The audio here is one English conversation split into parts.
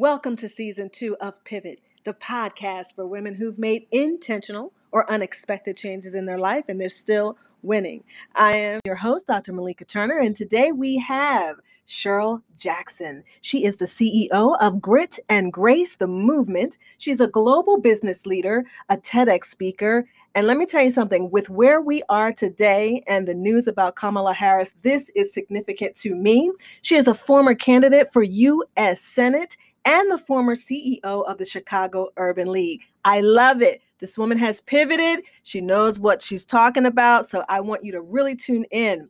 Welcome to season two of Pivot, the podcast for women who've made intentional or unexpected changes in their life and they're still winning. I am your host, Dr. Malika Turner, and today we have Cheryl Jackson. She is the CEO of Grit and Grace, the movement. She's a global business leader, a TEDx speaker, and let me tell you something with where we are today and the news about Kamala Harris, this is significant to me. She is a former candidate for U.S. Senate and the former CEO of the Chicago Urban League. I love it. This woman has pivoted. She knows what she's talking about. So I want you to really tune in.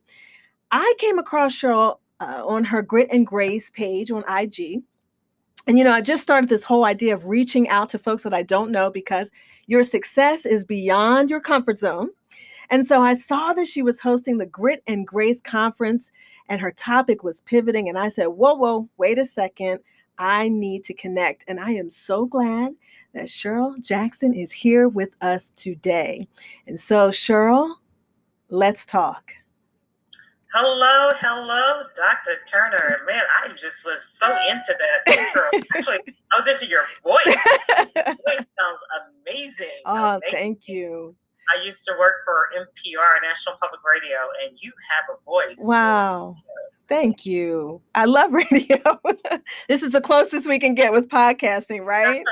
I came across Cheryl uh, on her Grit and Grace page on IG. And, you know, I just started this whole idea of reaching out to folks that I don't know because your success is beyond your comfort zone. And so I saw that she was hosting the Grit and Grace conference and her topic was pivoting. And I said, whoa, whoa, wait a second. I need to connect. And I am so glad that Cheryl Jackson is here with us today. And so, Cheryl, let's talk. Hello, hello, Dr. Turner. Man, I just was so into that intro. Actually, I was into your voice. Your voice sounds amazing. Oh, amazing. thank you. I used to work for NPR, National Public Radio, and you have a voice. Wow. Thank you. I love radio. this is the closest we can get with podcasting, right?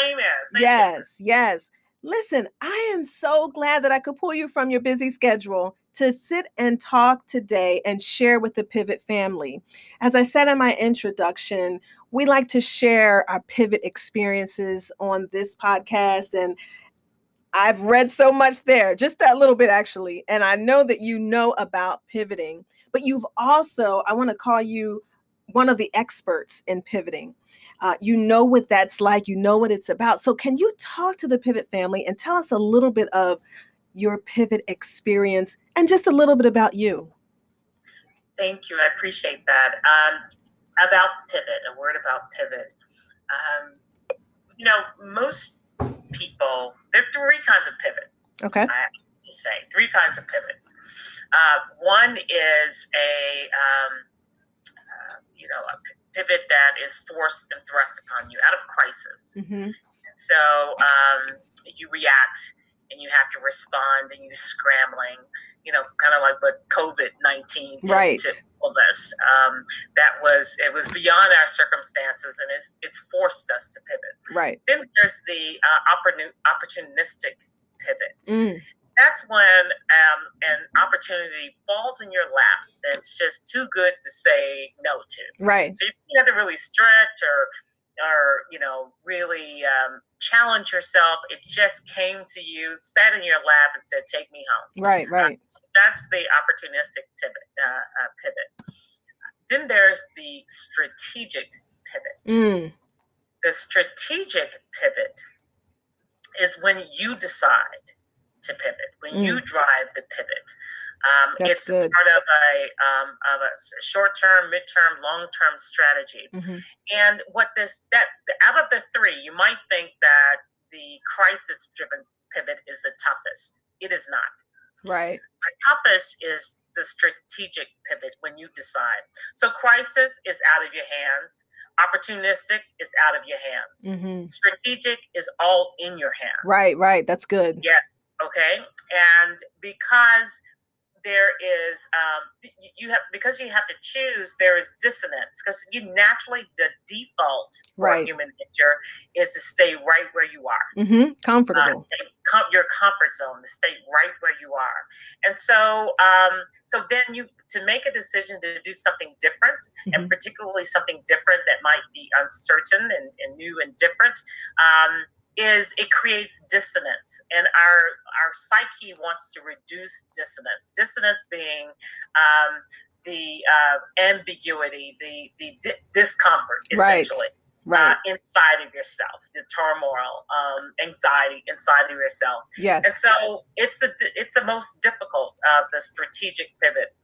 Same as. Same yes, as. yes. Listen, I am so glad that I could pull you from your busy schedule to sit and talk today and share with the Pivot family. As I said in my introduction, we like to share our pivot experiences on this podcast. And I've read so much there, just that little bit actually. And I know that you know about pivoting but you've also, I want to call you one of the experts in pivoting. Uh, you know what that's like, you know what it's about. So, can you talk to the Pivot family and tell us a little bit of your pivot experience and just a little bit about you? Thank you. I appreciate that. Um, about pivot, a word about pivot. Um, you know, most people, there are three kinds of pivot. Okay. I to say, three kinds of pivots. Uh, one is a um, uh, you know a pivot that is forced and thrust upon you out of crisis. Mm-hmm. So um, you react and you have to respond and you're scrambling. You know, kind of like what COVID nineteen did right. to all this. Um, that was it was beyond our circumstances, and it's it's forced us to pivot. Right. Then there's the uh, opportunistic pivot. Mm that's when um, an opportunity falls in your lap that's just too good to say no to. Right. So you have to really stretch or or you know really um, challenge yourself. It just came to you, sat in your lap, and said, "Take me home." Right. Right. Uh, so that's the opportunistic pivot. Uh, uh, pivot. Then there's the strategic pivot. Mm. The strategic pivot is when you decide to pivot, when mm. you drive the pivot. Um, it's good. part of a, um, of a short-term, mid-term, long-term strategy. Mm-hmm. And what this that out of the three, you might think that the crisis-driven pivot is the toughest. It is not. Right. The toughest is the strategic pivot when you decide. So crisis is out of your hands. Opportunistic is out of your hands. Mm-hmm. Strategic is all in your hands. Right, right. That's good. Yeah. Okay. And because there is um, you have because you have to choose there is dissonance because you naturally the default for right. human nature is to stay right where you are mm-hmm. comfortable uh, com- your comfort zone to stay right where you are and so um, so then you to make a decision to do something different mm-hmm. and particularly something different that might be uncertain and, and new and different um, is it creates dissonance and our our psyche wants to reduce dissonance dissonance being um, the uh, ambiguity the the di- discomfort essentially right. Right. Uh, inside of yourself, the turmoil, um, anxiety inside of yourself. Yes. And so it's the it's the most difficult of the strategic pivot,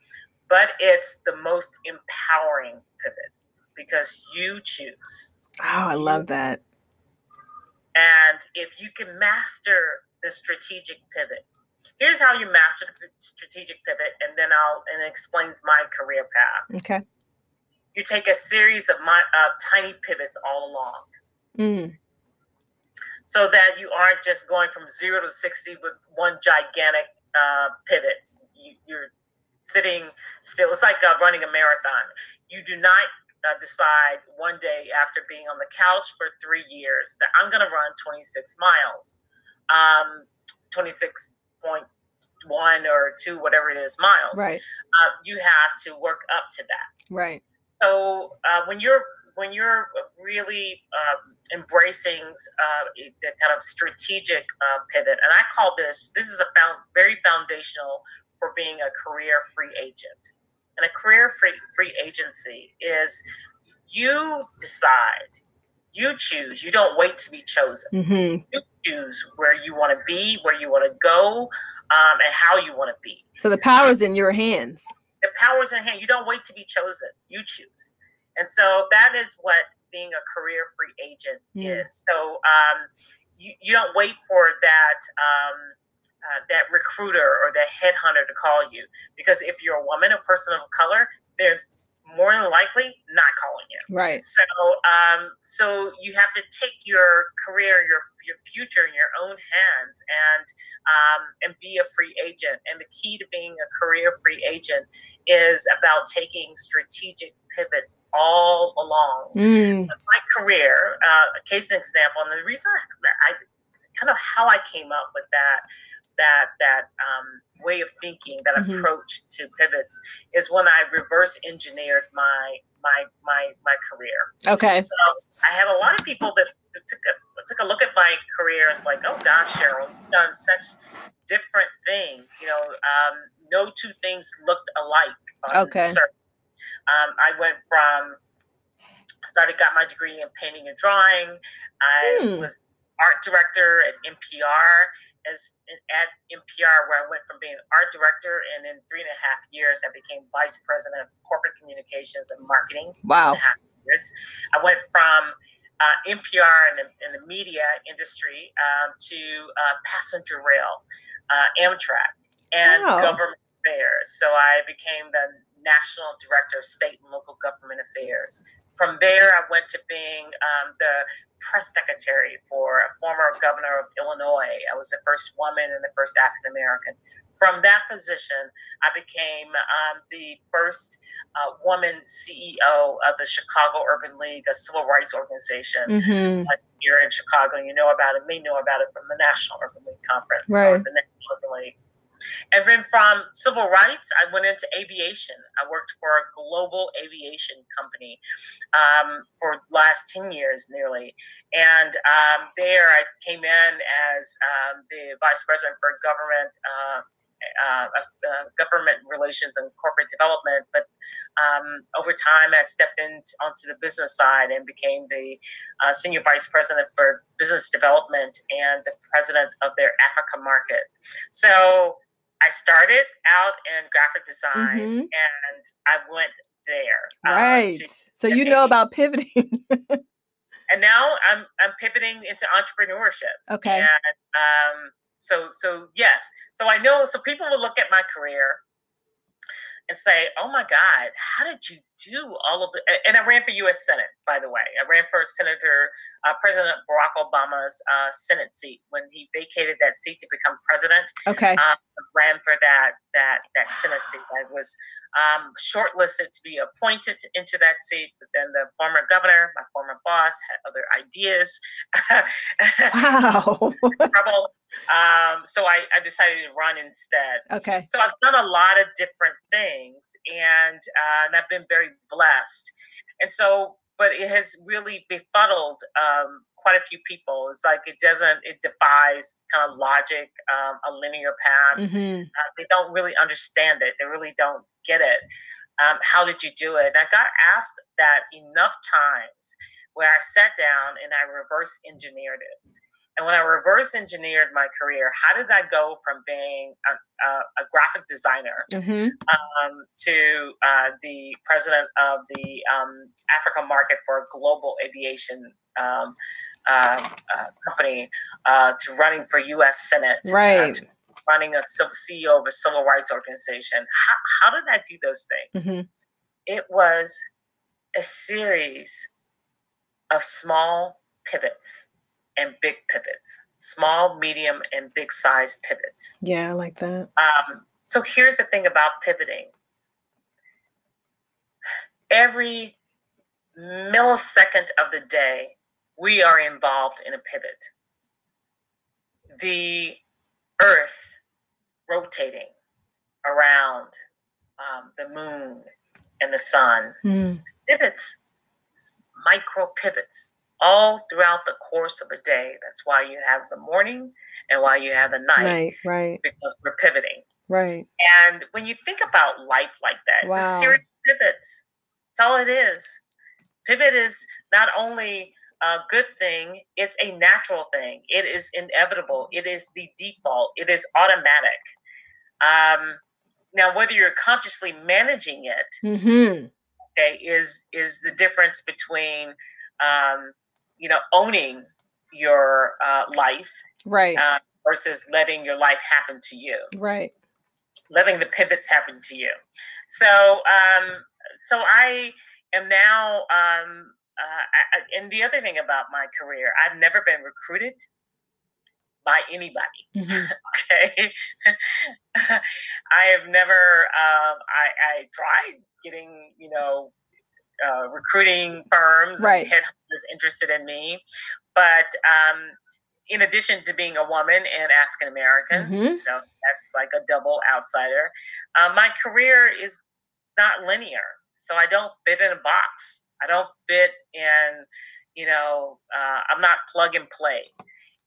but it's the most empowering pivot because you choose. Oh, I love that. And if you can master the strategic pivot, here's how you master the strategic pivot, and then I'll and it explains my career path. Okay. you take a series of my, uh, tiny pivots all along. Mm. So that you aren't just going from zero to 60 with one gigantic uh, pivot. You, are sitting still. It's like uh, running a marathon. You do not uh, decide one day after being on the couch for three years that I'm going to run 26 miles, um, 26.1 or two, whatever it is, miles. Right. Uh, you have to work up to that. Right. So uh, when you're when you're really um, embracing uh, the kind of strategic uh, pivot, and I call this this is a found, very foundational for being a career free agent. And a career free free agency is you decide, you choose. You don't wait to be chosen. Mm-hmm. You choose where you want to be, where you want to go, um, and how you want to be. So the power's in your hands. The power's in hand. You don't wait to be chosen. You choose. And so that is what being a career free agent mm. is. So um, you, you don't wait for that. Um, uh, that recruiter or that headhunter to call you because if you're a woman, a person of color, they're more than likely not calling you. Right. So, um, so you have to take your career, your your future in your own hands, and um, and be a free agent. And the key to being a career free agent is about taking strategic pivots all along. Mm. So my career, uh, a case example, and the reason I, I kind of how I came up with that that that um, way of thinking, that mm-hmm. approach to pivots, is when I reverse engineered my my my my career. Okay. So I have a lot of people that took a took a look at my career. It's like, oh gosh, Cheryl, you've done such different things. You know, um, no two things looked alike. okay. Um, I went from started got my degree in painting and drawing. I hmm. was art director at NPR as at NPR, where I went from being art director, and in three and a half years, I became vice president of corporate communications and marketing. Wow. Years. I went from uh, NPR and the, in the media industry um, to uh, passenger rail, uh, Amtrak, and wow. government affairs. So I became the national director of state and local government affairs. From there, I went to being um, the press secretary for a former governor of Illinois. I was the first woman and the first African American. From that position, I became um, the first uh, woman CEO of the Chicago Urban League, a civil rights organization mm-hmm. here in Chicago. You know about it, may know about it from the National Urban League Conference right. or the National Urban League. And then from civil rights, I went into aviation. I worked for a global aviation company um, for last 10 years nearly. And um, there I came in as um, the vice president for government. Uh, uh, uh, government relations and corporate development, but um, over time I stepped in onto the business side and became the uh, senior vice president for business development and the president of their Africa market. So I started out in graphic design mm-hmm. and I went there. Um, right. Um, so you know about pivoting. and now I'm I'm pivoting into entrepreneurship. Okay. And um, so so yes. So I know so people will look at my career and say, "Oh my God, how did you do all of the?" And I ran for U.S. Senate, by the way. I ran for Senator uh, President Barack Obama's uh, Senate seat when he vacated that seat to become president. Okay, um, ran for that that that Senate seat. I was um, shortlisted to be appointed into that seat, but then the former governor, my former boss, had other ideas. wow. trouble. Um, so I, I, decided to run instead. Okay. So I've done a lot of different things, and uh, and I've been very blessed. And so, but it has really befuddled um, quite a few people. It's like it doesn't, it defies kind of logic, um, a linear path. Mm-hmm. Uh, they don't really understand it. They really don't get it. Um, how did you do it? And I got asked that enough times where I sat down and I reverse engineered it. And when I reverse engineered my career, how did I go from being a, a, a graphic designer mm-hmm. um, to uh, the president of the um, Africa market for global aviation um, uh, uh, company uh, to running for U.S. Senate, uh, right? running a CEO of a civil rights organization. How, how did I do those things? Mm-hmm. It was a series of small pivots and big pivots, small, medium, and big size pivots. Yeah, I like that. Um, so here's the thing about pivoting every millisecond of the day, we are involved in a pivot. The earth rotating around um, the moon and the sun mm. pivots, micro pivots, all throughout the course of a day. That's why you have the morning and why you have the night. Right, right. Because we're pivoting. Right. And when you think about life like that, wow. it's a series of pivots. That's all it is. Pivot is not only a good thing, it's a natural thing. It is inevitable. It is the default. It is automatic. Um, now, whether you're consciously managing it, mm-hmm. okay, is is the difference between um, you know owning your uh, life, right, uh, versus letting your life happen to you, right, letting the pivots happen to you. So, um, so I am now. Um, uh, I, and the other thing about my career, I've never been recruited by anybody. Mm-hmm. okay, I have never. Um, I, I tried getting, you know, uh, recruiting firms right. and headhunters interested in me, but um, in addition to being a woman and African American, mm-hmm. so that's like a double outsider. Uh, my career is not linear, so I don't fit in a box. I don't fit in, you know, uh, I'm not plug and play.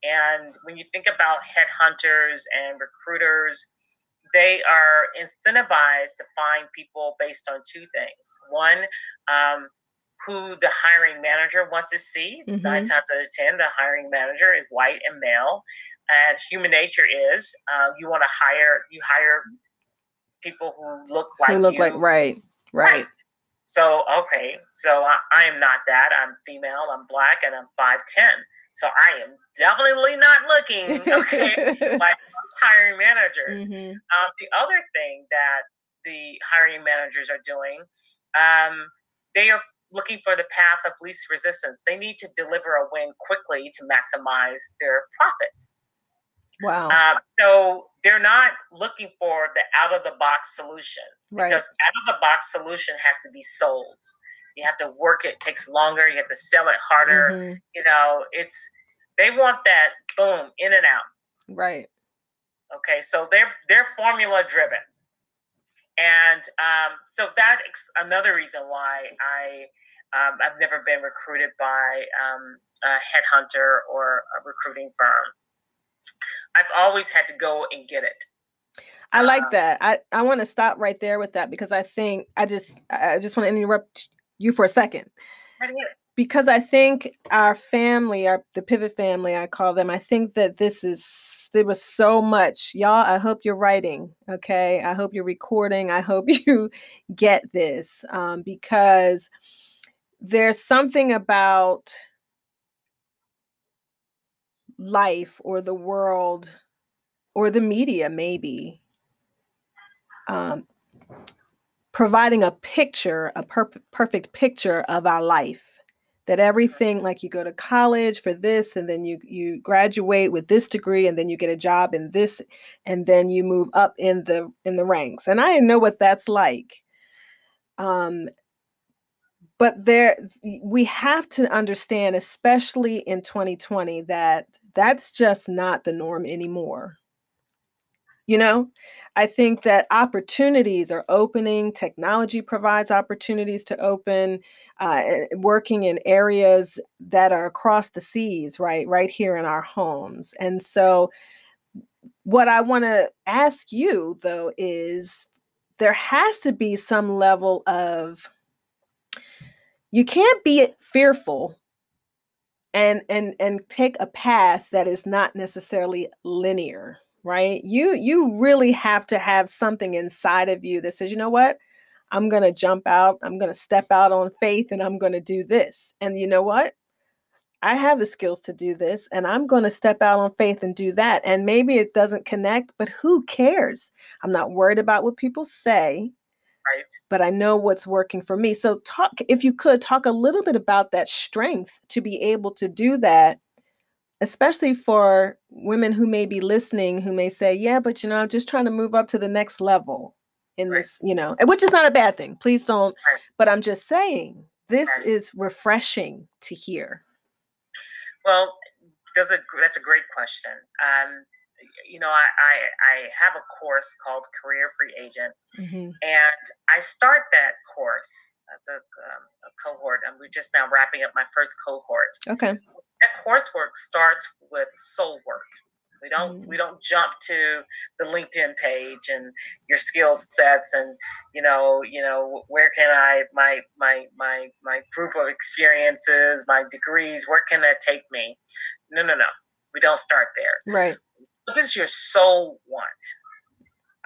And when you think about headhunters and recruiters, they are incentivized to find people based on two things. One, um, who the hiring manager wants to see. Mm-hmm. Nine times out of ten, the hiring manager is white and male. And human nature is uh, you want to hire you hire people who look like who look you. like right, right. right. So okay, so I, I am not that. I'm female. I'm black, and I'm five ten. So I am definitely not looking okay like hiring managers. Mm-hmm. Um, the other thing that the hiring managers are doing, um, they are looking for the path of least resistance. They need to deliver a win quickly to maximize their profits. Wow. Um, so they're not looking for the out of the box solution right. because out of the box solution has to be sold. You have to work it takes longer. You have to sell it harder. Mm-hmm. You know, it's they want that boom in and out. Right. Okay, so they're they're formula driven, and um, so that's another reason why I um, I've never been recruited by um, a headhunter or a recruiting firm. I've always had to go and get it. I like that. I, I want to stop right there with that because I think I just I just want to interrupt you for a second. Because I think our family, our the pivot family, I call them, I think that this is there was so much. Y'all, I hope you're writing. Okay. I hope you're recording. I hope you get this. Um, because there's something about life or the world or the media maybe um, providing a picture, a per- perfect picture of our life. That everything, like you go to college for this, and then you you graduate with this degree, and then you get a job in this, and then you move up in the in the ranks. And I know what that's like. Um, but there, we have to understand, especially in 2020, that that's just not the norm anymore. You know, I think that opportunities are opening. Technology provides opportunities to open, uh, working in areas that are across the seas, right? Right here in our homes. And so, what I want to ask you, though, is there has to be some level of, you can't be fearful and and and take a path that is not necessarily linear right? You you really have to have something inside of you that says you know what? I'm going to jump out i'm going to step out on faith and i'm going to do this. And you know what? I have the skills to do this and i'm going to step out on faith and do that and maybe it doesn't connect but who cares? I'm not worried about what people say Right. But I know what's working for me. So talk if you could talk a little bit about that strength to be able to do that especially for women who may be listening who may say, "Yeah, but you know, I'm just trying to move up to the next level." in right. this, you know, which is not a bad thing. Please don't. Right. But I'm just saying, this right. is refreshing to hear. Well, that's a that's a great question. Um, you know, I, I, I have a course called Career Free Agent, mm-hmm. and I start that course as a, um, a cohort, and we're just now wrapping up my first cohort. Okay. That coursework starts with soul work. We don't mm. we don't jump to the LinkedIn page and your skill sets and you know you know where can I my my my my group of experiences my degrees where can that take me? No no no we don't start there. Right. What does your soul want?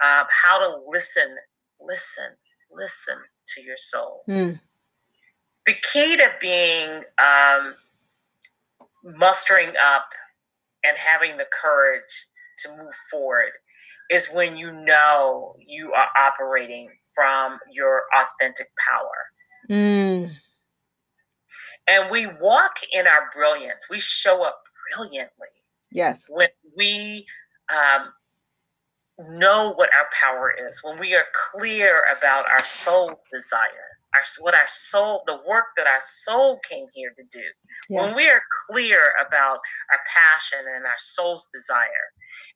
Um, how to listen listen listen to your soul. Mm. The key to being um, mustering up and having the courage to move forward is when you know you are operating from your authentic power. Mm. And we walk in our brilliance. We show up brilliantly. Yes. When we um, know what our power is, when we are clear about our soul's desire, our, what our soul, the work that our soul came here to do. Yeah. When we are clear about our passion and our soul's desire,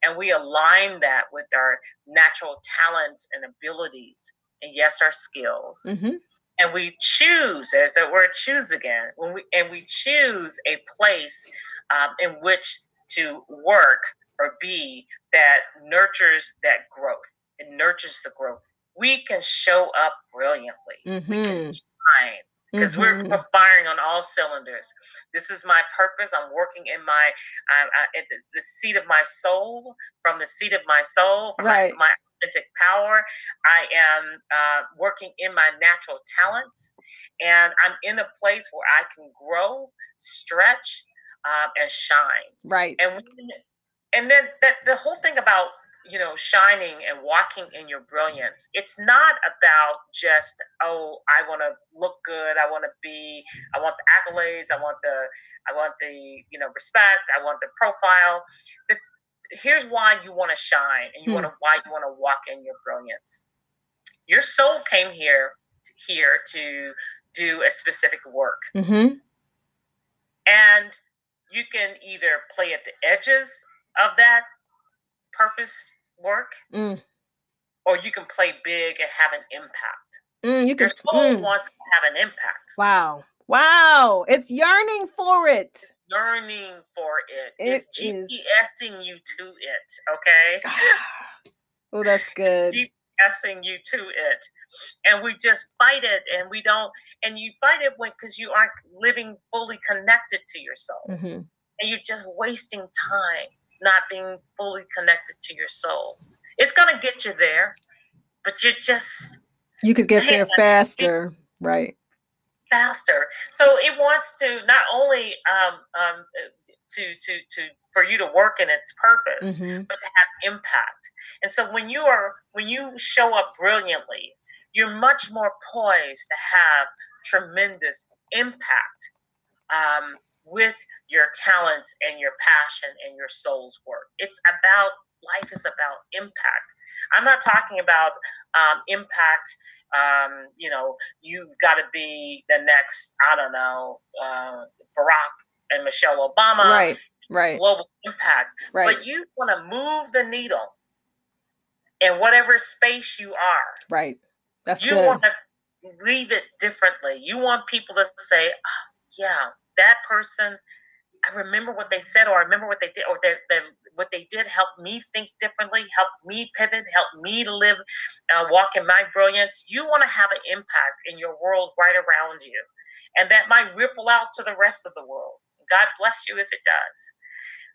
and we align that with our natural talents and abilities, and yes, our skills. Mm-hmm. And we choose, as that word choose again, when we and we choose a place um, in which to work or be that nurtures that growth. It nurtures the growth we can show up brilliantly. Mm-hmm. We can mm-hmm. shine because mm-hmm. we're, we're, firing on all cylinders. This is my purpose. I'm working in my uh, at the, the, seat of my soul, from the seat of my soul, from right. my, my authentic power. I am uh, working in my natural talents, and I'm in a place where I can grow, stretch, um, and shine. Right. And when, and then that the whole thing about you know, shining and walking in your brilliance. It's not about just, oh, I want to look good. I want to be, I want the accolades. I want the, I want the, you know, respect. I want the profile. here's why you want to shine and you hmm. want to, why you want to walk in your brilliance. Your soul came here, here to do a specific work. Mm-hmm. And you can either play at the edges of that purpose work, mm. or you can play big and have an impact. Mm, you can, Your soul mm. wants to have an impact. Wow. Wow. It's yearning for it. Yearning for it. it it's GPSing you to it. Okay. oh, that's good. GPSing you to it. And we just fight it and we don't, and you fight it when because you aren't living fully connected to yourself. Mm-hmm. And you're just wasting time not being fully connected to your soul. It's going to get you there, but you're just. You could get there faster, right? Faster. So it wants to not only um, um, to to to for you to work in its purpose, mm-hmm. but to have impact. And so when you are when you show up brilliantly, you're much more poised to have tremendous impact um, with your talents and your passion and your soul's work. It's about life is about impact. I'm not talking about um, impact. Um, you know, you've got to be the next. I don't know, uh, Barack and Michelle Obama. Right. Right. Global impact. Right. But you want to move the needle in whatever space you are. Right. That's you want to leave it differently. You want people to say, oh, "Yeah, that person." I remember what they said, or I remember what they did, or what they did helped me think differently, helped me pivot, helped me to live, uh, walk in my brilliance. You want to have an impact in your world right around you, and that might ripple out to the rest of the world. God bless you if it does.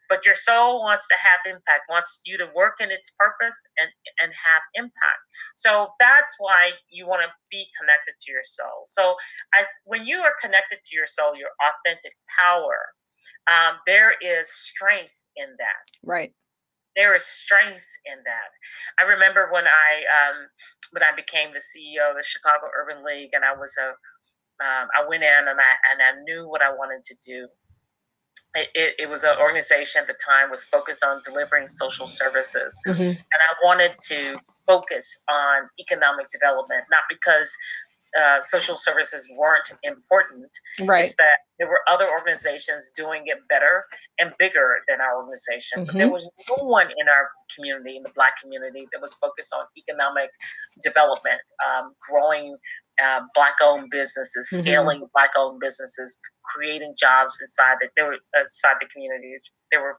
But your soul wants to have impact, wants you to work in its purpose and, and have impact. So that's why you want to be connected to your soul. So as when you are connected to your soul, your authentic power, um, there is strength in that. Right. there is strength in that. I remember when I um, when I became the CEO of the Chicago Urban League, and I was a um, I went in and I and I knew what I wanted to do. It, it, was an organization at the time was focused on delivering social services mm-hmm. and i wanted to focus on economic development not because uh, social services weren't important right it's that there were other organizations doing it better and bigger than our organization mm-hmm. but there was no one in our community in the black community that was focused on economic development um, growing uh, black owned businesses, mm-hmm. scaling mm-hmm. black owned businesses, creating jobs inside the, there were, inside the community. There were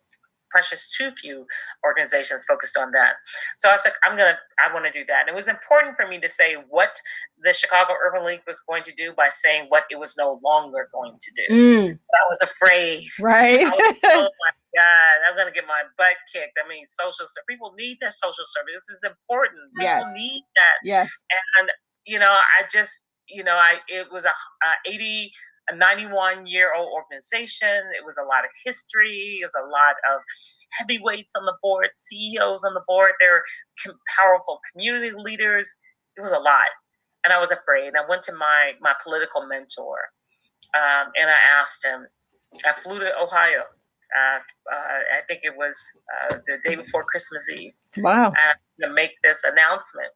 precious too few organizations focused on that. So I was like, I'm gonna, I want to do that. And it was important for me to say what the Chicago Urban League was going to do by saying what it was no longer going to do. Mm. I was afraid. Right. Was, oh my God, I'm gonna get my butt kicked. I mean, social people need their social service. This is important. People yes. need that. Yes. And you know, I just, you know, I it was a, a 80 a 91 year old organization. It was a lot of history. It was a lot of heavyweights on the board, CEOs on the board. They're powerful community leaders. It was a lot, and I was afraid. I went to my my political mentor, um, and I asked him. I flew to Ohio. Uh, uh, I think it was uh, the day before Christmas Eve. Wow! to make this announcement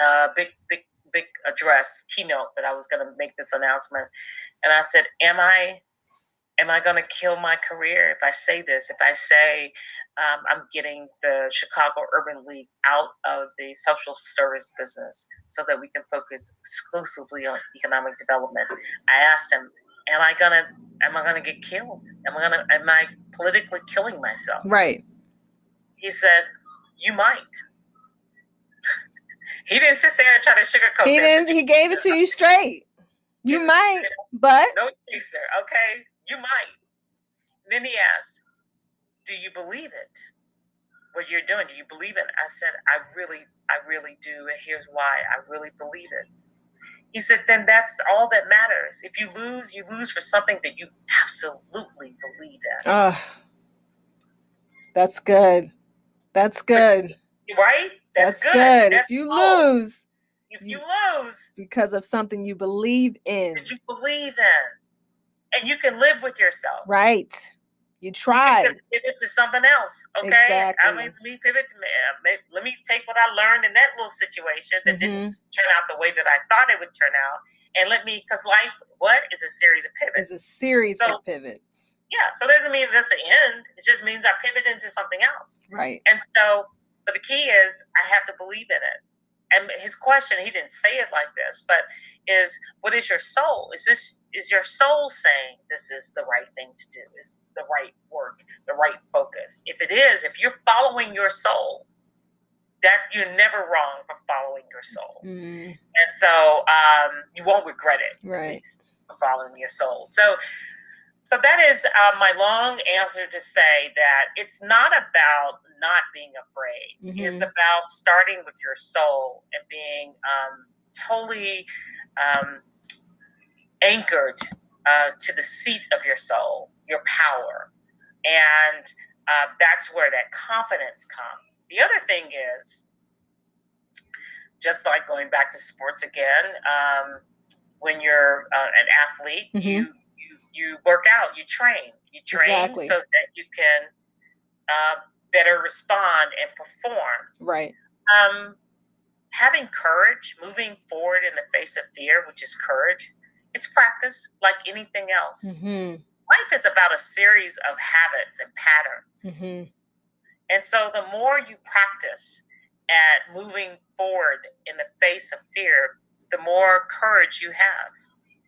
uh, big, big, big address keynote that I was going to make this announcement, and I said, "Am I, am I going to kill my career if I say this? If I say um, I'm getting the Chicago Urban League out of the social service business so that we can focus exclusively on economic development?" I asked him, "Am I gonna, am I gonna get killed? Am I gonna, am I politically killing myself?" Right. He said, "You might." He didn't sit there and try to sugarcoat. He didn't. He gave it to you straight. You might, but no chaser. Okay, you might. then he asked, "Do you believe it? What you're doing? Do you believe it?" I said, "I really, I really do, and here's why. I really believe it." He said, "Then that's all that matters. If you lose, you lose for something that you absolutely believe in." Oh, that's good. That's good. Right? That's, That's good. good. That's if you lose, if you, lose because of something you believe in, you believe in, and you can live with yourself, right? You try. You pivot to something else. Okay. Exactly. I mean, let me pivot to me. Let me take what I learned in that little situation that mm-hmm. didn't turn out the way that I thought it would turn out, and let me, because life, what is a series of pivots? It's a series so, of pivots. Yeah. So it doesn't mean that's the end. It just means I pivot into something else. Right. And so but the key is I have to believe in it. And his question, he didn't say it like this, but is what is your soul? Is this is your soul saying this is the right thing to do? Is the right work, the right focus? If it is, if you're following your soul, that you're never wrong for following your soul. Mm. And so um, you won't regret it. Right. For following your soul. So so that is uh, my long answer to say that it's not about not being afraid. Mm-hmm. It's about starting with your soul and being um, totally um, anchored uh, to the seat of your soul, your power. And uh, that's where that confidence comes. The other thing is, just like going back to sports again, um, when you're uh, an athlete, mm-hmm. you you work out, you train, you train exactly. so that you can uh, better respond and perform. Right. Um, having courage, moving forward in the face of fear, which is courage, it's practice like anything else. Mm-hmm. Life is about a series of habits and patterns. Mm-hmm. And so the more you practice at moving forward in the face of fear, the more courage you have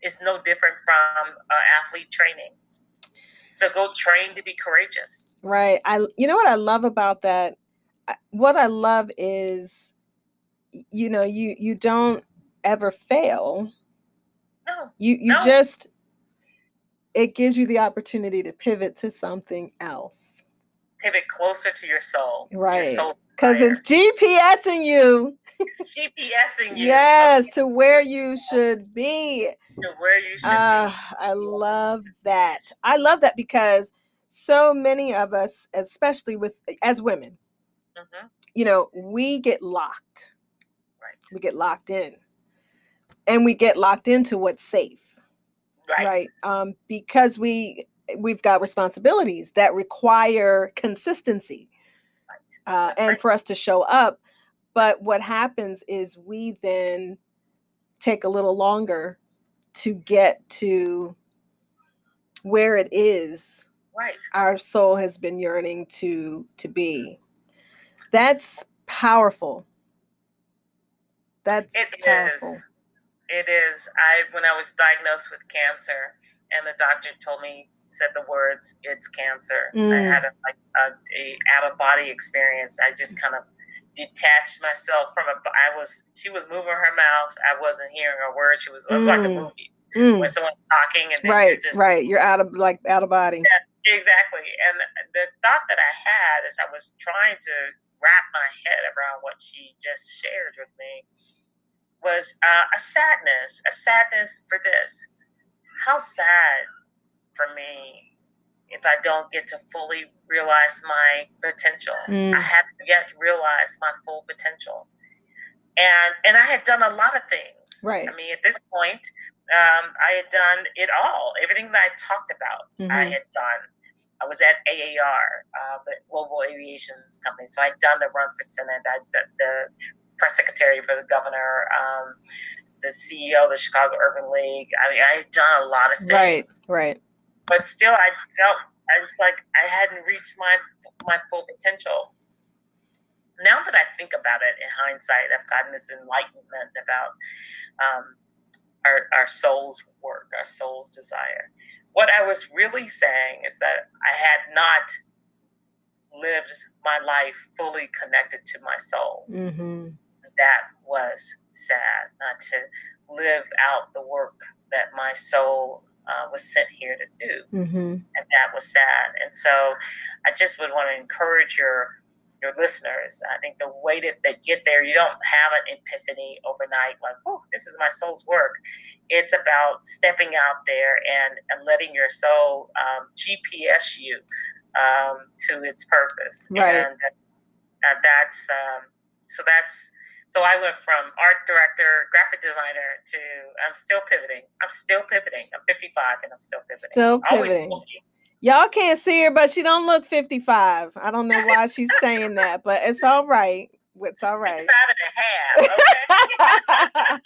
is no different from uh, athlete training. So go train to be courageous. Right. I you know what I love about that what I love is you know you you don't ever fail. No. You you no. just it gives you the opportunity to pivot to something else. Pivot closer to your soul. Right. Because it's GPSing you. It's GPSing you. yes, okay. to where you should be. To where you should uh, be. I love that. I love that because so many of us, especially with as women, mm-hmm. you know, we get locked. Right. We get locked in. And we get locked into what's safe. Right. Right. Um, because we we've got responsibilities that require consistency. Uh, and for us to show up. But what happens is we then take a little longer to get to where it is right our soul has been yearning to to be that's powerful that's it powerful. is. it is i when i was diagnosed with cancer and the doctor told me said the words it's cancer mm. i had a, like a, a out of body experience i just kind of detached myself from a i was she was moving her mouth i wasn't hearing her words she was it was mm. like a mm. movie mm. when someone's talking and right just, right you're out of like out of body yeah, Exactly. And the thought that I had as I was trying to wrap my head around what she just shared with me was uh, a sadness, a sadness for this. How sad for me if I don't get to fully realize my potential. Mm. I haven't yet realized my full potential. And and I had done a lot of things. Right. I mean, at this point, um, I had done it all. Everything that I talked about, mm-hmm. I had done. I was at AAR, uh, the Global Aviation Company. So I'd done the run for Senate, I, the, the press secretary for the governor, um, the CEO of the Chicago Urban League. I mean, I had done a lot of things. Right, right. But still, I felt I was like I hadn't reached my my full potential. Now that I think about it in hindsight, I've gotten this enlightenment about um, our, our soul's work, our soul's desire. What I was really saying is that I had not lived my life fully connected to my soul. Mm-hmm. That was sad, not to live out the work that my soul uh, was sent here to do. Mm-hmm. And that was sad. And so I just would want to encourage your your listeners. I think the way that they get there, you don't have an epiphany overnight, like, oh, this is my soul's work. It's about stepping out there and, and letting your soul um, GPS you um, to its purpose. Right. And, and that's, um, so that's, so I went from art director, graphic designer to I'm still pivoting. I'm still pivoting. I'm 55 and I'm still pivoting. Still pivoting. Y'all can't see her, but she don't look 55. I don't know why she's saying that, but it's all right. It's all right. 55 and a half. Okay?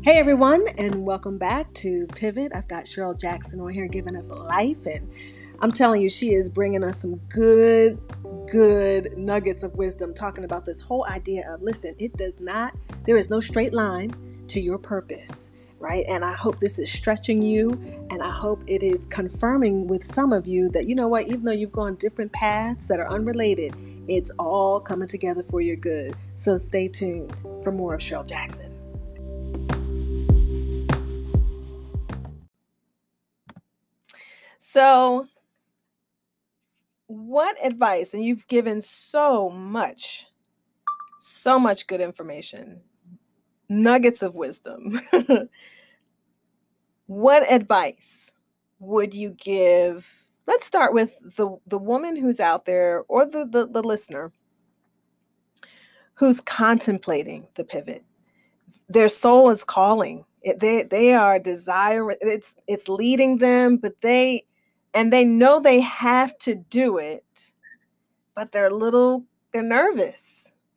hey everyone, and welcome back to Pivot. I've got Cheryl Jackson on here giving us life, and I'm telling you, she is bringing us some good good nuggets of wisdom talking about this whole idea of listen, it does not, there is no straight line to your purpose, right? And I hope this is stretching you, and I hope it is confirming with some of you that, you know what, even though you've gone different paths that are unrelated, it's all coming together for your good. So stay tuned for more of Cheryl Jackson. So, what advice, and you've given so much, so much good information, nuggets of wisdom. what advice would you give? Let's start with the, the woman who's out there or the, the, the listener who's contemplating the pivot. Their soul is calling. It, they they are desiring it's it's leading them, but they and they know they have to do it, but they're a little, they're nervous.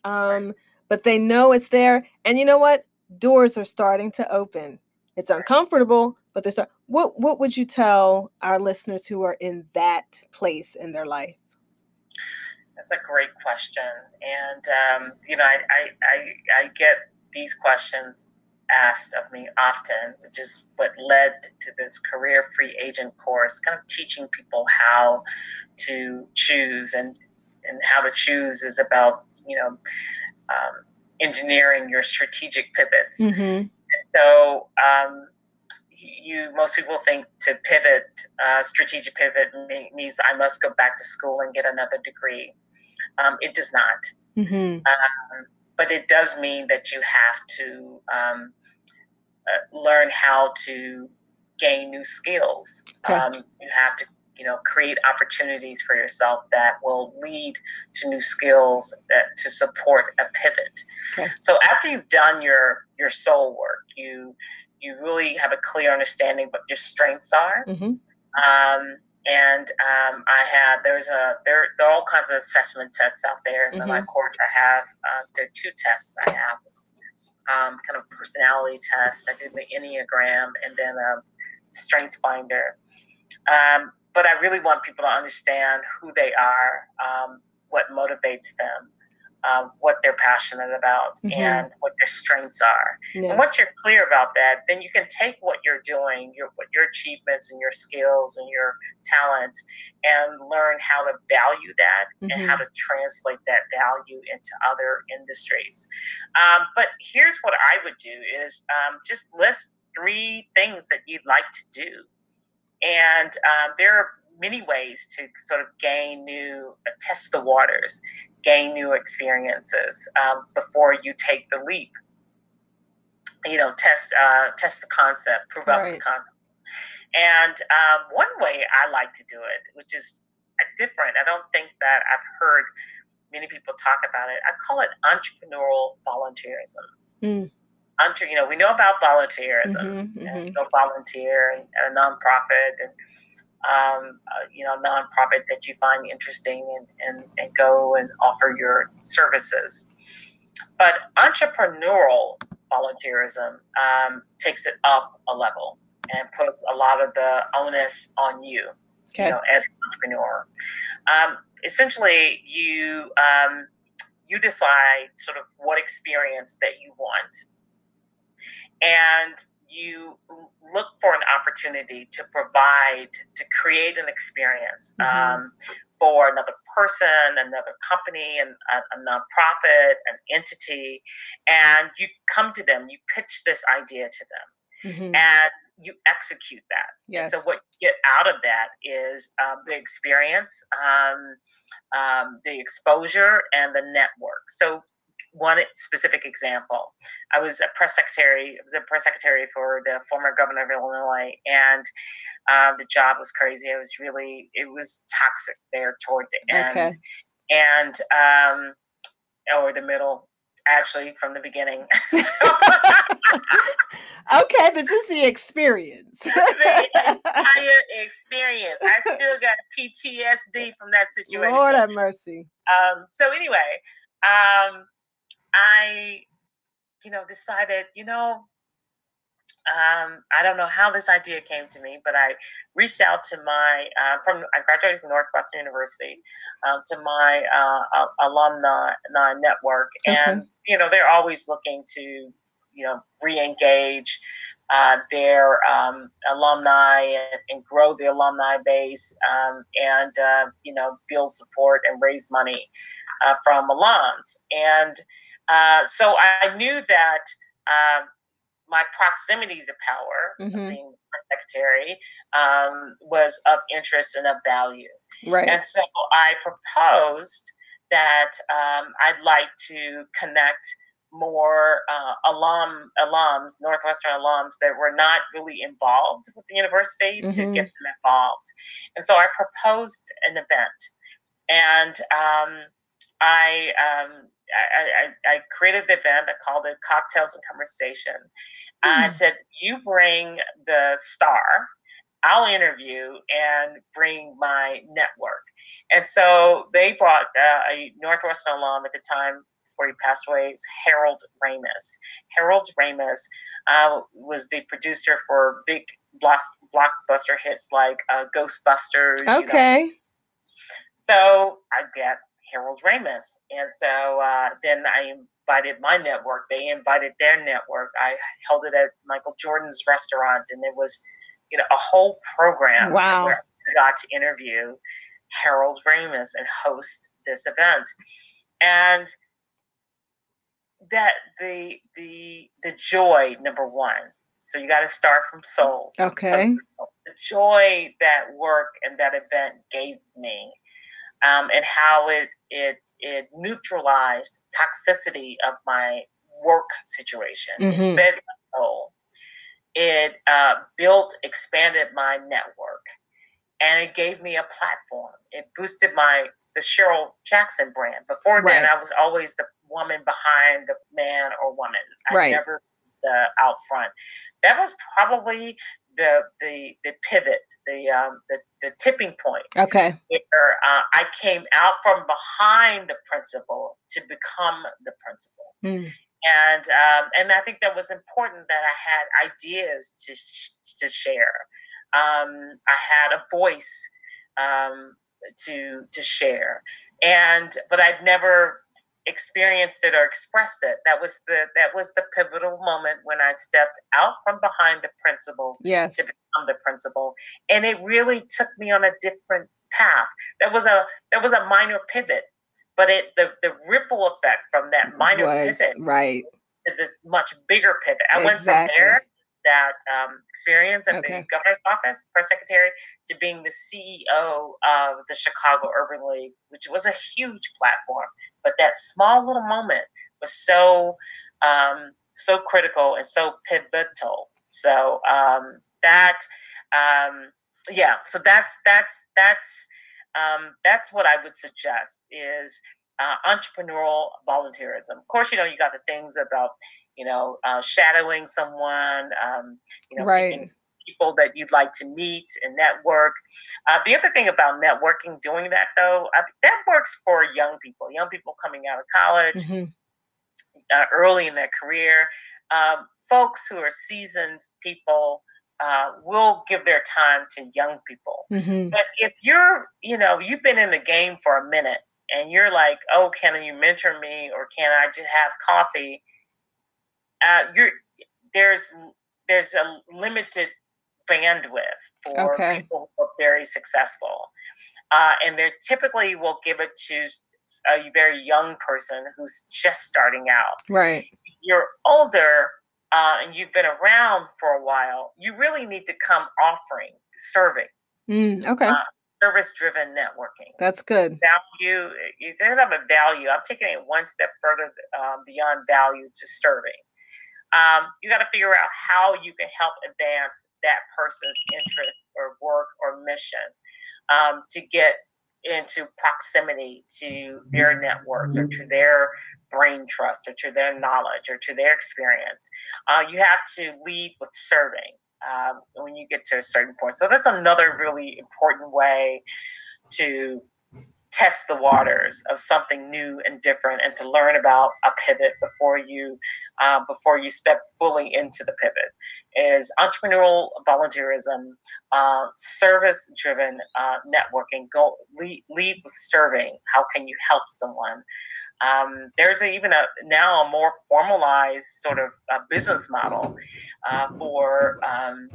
Um, but they know it's there. And you know what? Doors are starting to open. It's uncomfortable, but they there's what what would you tell our listeners who are in that place in their life? That's a great question, and um, you know, I, I I I get these questions asked of me often, which is what led to this career free agent course, kind of teaching people how to choose and and how to choose is about you know um, engineering your strategic pivots. Mm-hmm. So um, you most people think to pivot, uh, strategic pivot means I must go back to school and get another degree. Um, it does not. Mm-hmm. Um, but it does mean that you have to um, learn how to gain new skills. Okay. Um, you have to you know create opportunities for yourself that will lead to new skills that to support a pivot okay. so after you've done your your soul work you you really have a clear understanding what your strengths are mm-hmm. um, and um, I have there's a there, there are all kinds of assessment tests out there in mm-hmm. my course. I have uh, there are two tests I have, um, kind of personality test. I do the Enneagram and then a Strengths Finder. Um, but I really want people to understand who they are, um, what motivates them, um, what they're passionate about, mm-hmm. and what their strengths are. Yeah. And once you're clear about that, then you can take what you're doing, your what your achievements and your skills and your talents, and learn how to value that mm-hmm. and how to translate that value into other industries. Um, but here's what I would do: is um, just list three things that you'd like to do and um, there are many ways to sort of gain new, uh, test the waters, gain new experiences um, before you take the leap. You know, test uh, test the concept, prove out the concept. And um, one way I like to do it, which is different, I don't think that I've heard many people talk about it. I call it entrepreneurial volunteerism. Mm under, you know, we know about volunteerism mm-hmm, mm-hmm. go volunteer and, and, a nonprofit and, um, uh, you know, nonprofit that you find interesting and, and, and go and offer your services. But entrepreneurial volunteerism um, takes it up a level and puts a lot of the onus on you, okay. you know, as an entrepreneur. Um, essentially, you um, you decide sort of what experience that you want and you look for an opportunity to provide, to create an experience mm-hmm. um, for another person, another company, and a, a, nonprofit, an entity, and you come to them, you pitch this idea to them. Mm-hmm. And you execute that. Yes. So what you get out of that is um, the experience, um, um the exposure, and the network. So one specific example. I was a press secretary. I was a press secretary for the former governor of Illinois, and uh, the job was crazy. It was really, it was toxic there toward the end, okay. and um, or the middle, actually from the beginning. okay, this is the experience. the entire experience. I still got PTSD from that situation. Lord have mercy. Um, so anyway, um, I, you know, decided, you know, um, I don't know how this idea came to me, but I reached out to my uh, from I graduated from Northwestern University um, to my uh, alumni network, okay. and you know they're always looking to you know re-engage uh, their um, alumni and, and, grow the alumni base, um, and uh, you know build support and raise money uh, from alums and uh, so I knew that um, my proximity to power, mm-hmm. being secretary, um, was of interest and of value. Right. And so I proposed that um, I'd like to connect more uh, alum alums, Northwestern alums that were not really involved with the university mm-hmm. to get them involved. And so I proposed an event, and um, I um, I, I, I, created the event. I called it Cocktails and Conversation. Mm. I said, You bring the star, I'll interview and bring my network. And so they brought uh, a Northwestern alum at the time before he passed away, Harold Ramis. Harold Ramis uh, was the producer for big blockbuster hits like uh, Ghostbusters. Okay. You know. So I get Harold Ramis. And so uh, then I invited my network. They invited their network. I held it at Michael Jordan's restaurant, and it was, you know, a whole program wow. where I got to interview Harold Ramis and host this event. And that the the the joy number one. So you got to start from soul. Okay. The joy that work and that event gave me um, and how it it it neutralized toxicity of my work situation, mm-hmm. soul. it uh, built, expanded my network, and it gave me a platform. It boosted my the Cheryle Jackson brand. Before right. then, I was always the woman behind the man or woman. I right. never was the out front. That was probably the the the pivot, the um, the, the tipping point. Okay. Where uh, I came out from behind the principal to become the principal. Mm and um, and I think that was important that I had ideas to to share. Um, I had a voice um, to to share, and but I'd never experienced it or expressed it. That was the that was the pivotal moment when I stepped out from behind the principal yes. to become the principal, and it really took me on a different path. That was a that was a minor pivot but it the, the ripple effect from that minor was, pivot right to this much bigger pivot. I exactly. went from there that um, experience at okay. the governor's office, press secretary, to being the CEO of the Chicago Urban League, which was a huge platform. But that small little moment was so um, so critical and so pivotal. So um, that um, yeah, so that's that's that's um, that's what I would suggest is uh, entrepreneurial volunteerism. Of course, you know you got the things about you know uh, shadowing someone, um, you know, right. people that you'd like to meet and network. Uh, the other thing about networking, doing that though, uh, that works for young people, young people coming out of college, mm-hmm. Uh, early in their career. Um, folks who are seasoned people uh, will give their time to young people. Mm-hmm. But if you're, you know, you've been in the game for a minute and you're like, oh, can you mentor me or can I just have coffee? Uh, you're there's there's a limited bandwidth for okay. people who are very successful, uh, and they typically will give it to a very young person who's just starting out. Right. You're older uh, and you've been around for a while, you really need to come offering, serving. Mm, okay. Uh, service driven networking. That's good. Value, you have a value. I'm taking it one step further um, beyond value to serving. Um, you got to figure out how you can help advance that person's interest or work or mission um, to get into proximity to their networks or to their brain trust or to their knowledge or to their experience. Uh, you have to lead with serving um, when you get to a certain point. So that's another really important way to test the waters of something new and different and to learn about a pivot before you uh, before you step fully into the pivot. Is entrepreneurial volunteerism uh, service driven uh, networking go lead, with serving. How can you help someone? Um, there's a, even a now a more formalized sort of uh, business model uh, for um,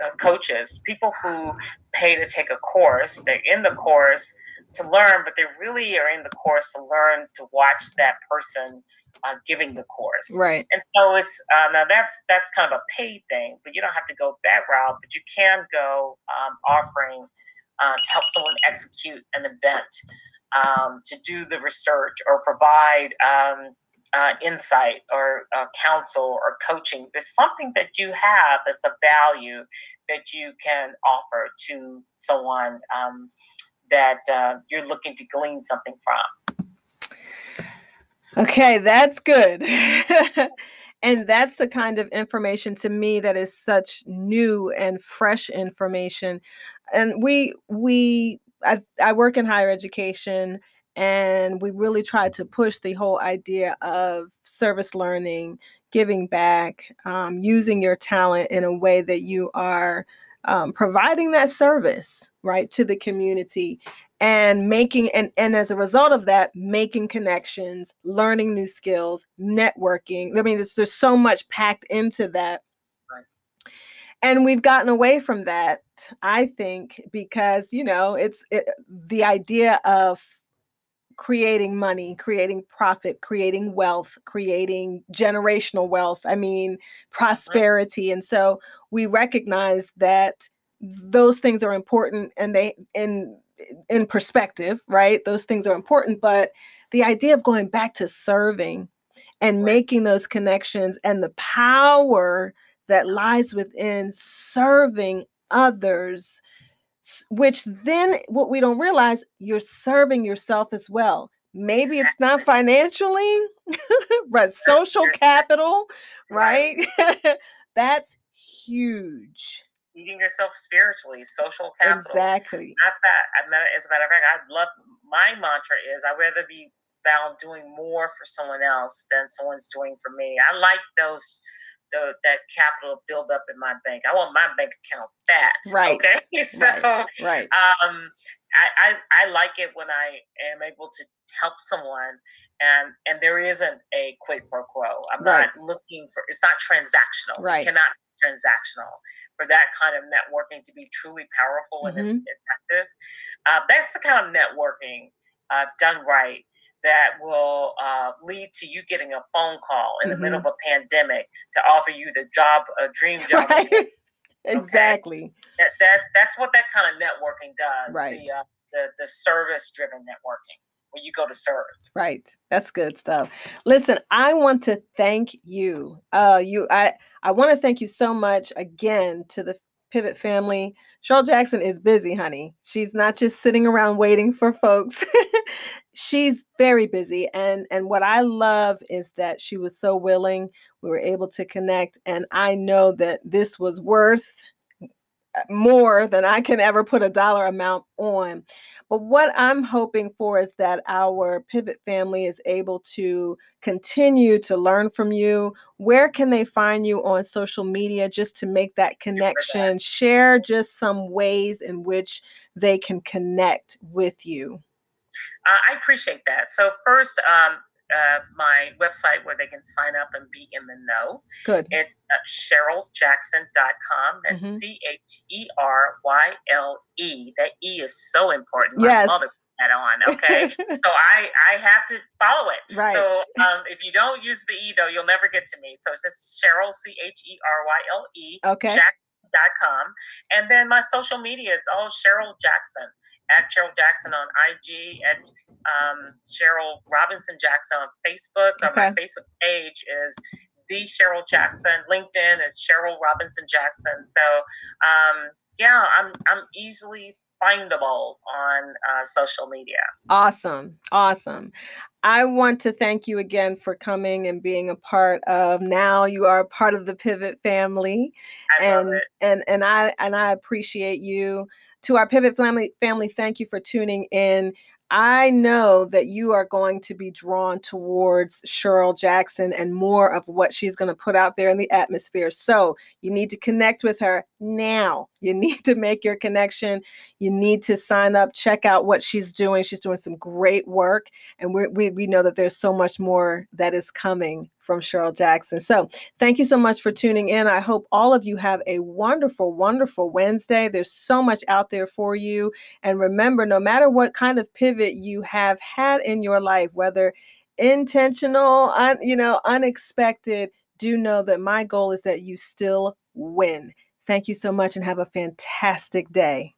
uh, uh, uh, coaches, people who pay to take a course. They're in the course to learn, but they really are in the course to learn to watch that person uh, giving the course. Right. And so it's now that's that's kind of a paid thing, but you don't have to go that route. But you can go um, offering to help someone execute an event um, to do the research or provide um, uh, insight or uh, counsel or coaching. There's something that you have that's a value that you can offer to someone um, that uh, you're looking to glean something from. Okay, that's good. and that's the kind of information to me that is such new and fresh information and we we I, I work in higher education and we really try to push the whole idea of service learning giving back um, using your talent in a way that you are um, providing that service right to the community and making and, and as a result of that making connections learning new skills networking i mean there's, there's so much packed into that. And we've gotten away from that i think because you know it's it, the idea of creating money creating profit creating wealth creating generational wealth i mean prosperity and so we recognize that those things are important and they in in perspective right those things are important but the idea of going back to serving and right. making those connections and the power that lies within serving others which then what we don't realize you're serving yourself as well. Maybe it's not financially but social capital right. that's huge. Feeding yourself spiritually social capital. Exactly. Not that as a matter of fact i love my mantra is i'd rather be found doing more for someone else than someone's doing for me. I like those the, that capital build up in my bank. I want my bank account fat. Right. Okay. So right. right. Um, I, I, I like it when I am able to help someone and and there isn't a quid pro quo. I'm right. not looking for it's not transactional. Right. It cannot be transactional for that kind of networking to be truly powerful mm-hmm. and effective. Uh, that's the kind of networking uh, done right that will uh, lead to you getting a phone call in mm-hmm. the middle mm-hmm. of a pandemic to offer you the job, a dream job. Right. exactly. That, that, that's what that kind of networking does. Right. The, uh, the, the service driven networking when you go to serve. Right. That's good stuff. Listen, I want to thank you. Uh you I I want to thank you so much again to the Pivot family. Cheryle Jackson is busy, honey. She's not just sitting around waiting for folks. she's very busy and and what i love is that she was so willing we were able to connect and i know that this was worth uh, more than I can ever put a dollar amount on. But what I'm hoping for is that our pivot family is able to continue to learn from you. Where can they find you on social media just to make that connection? Share just some ways in which they can connect with you. Uh, I appreciate that. So, first, um, uh, my website where they can sign up and be in the know. Good. It's uh, CheryleJackson.com. That's mm-hmm. C H E R Y L E. That E is so important. My yes. mother that on. Okay. so I I have to follow it. Right. So um, if you don't use the E though, you'll never get to me. So it's just Cheryle C H E R Y L E. Okay. Jack.com. And then my social media, it's all Cheryle Jackson at Cheryle Jackson on IG, at um, Cheryle Robinson Jackson on Facebook. Okay. my Facebook page is the Cheryle Jackson. LinkedIn is Cheryle Robinson Jackson. So um, yeah, I'm I'm easily findable on uh, social media. Awesome, awesome. I want to thank you again for coming and being a part of. Now you are a part of the Pivot family, I and and and I and I appreciate you to our Pivot family, family, thank you for tuning in. I know that you are going to be drawn towards Cheryle Jackson and more of what she's going to put out there in the atmosphere. So you need to connect with her now. You need to make your connection. You need to sign up, check out what she's doing. She's doing some great work. And we we, know that there's so much more that is coming from Cheryle Jackson. So thank you so much for tuning in. I hope all of you have a wonderful, wonderful Wednesday. There's so much out there for you. And remember, no matter what kind of pivot you have had in your life, whether intentional, un, you know, unexpected, do know that my goal is that you still win. Thank you so much and have a fantastic day.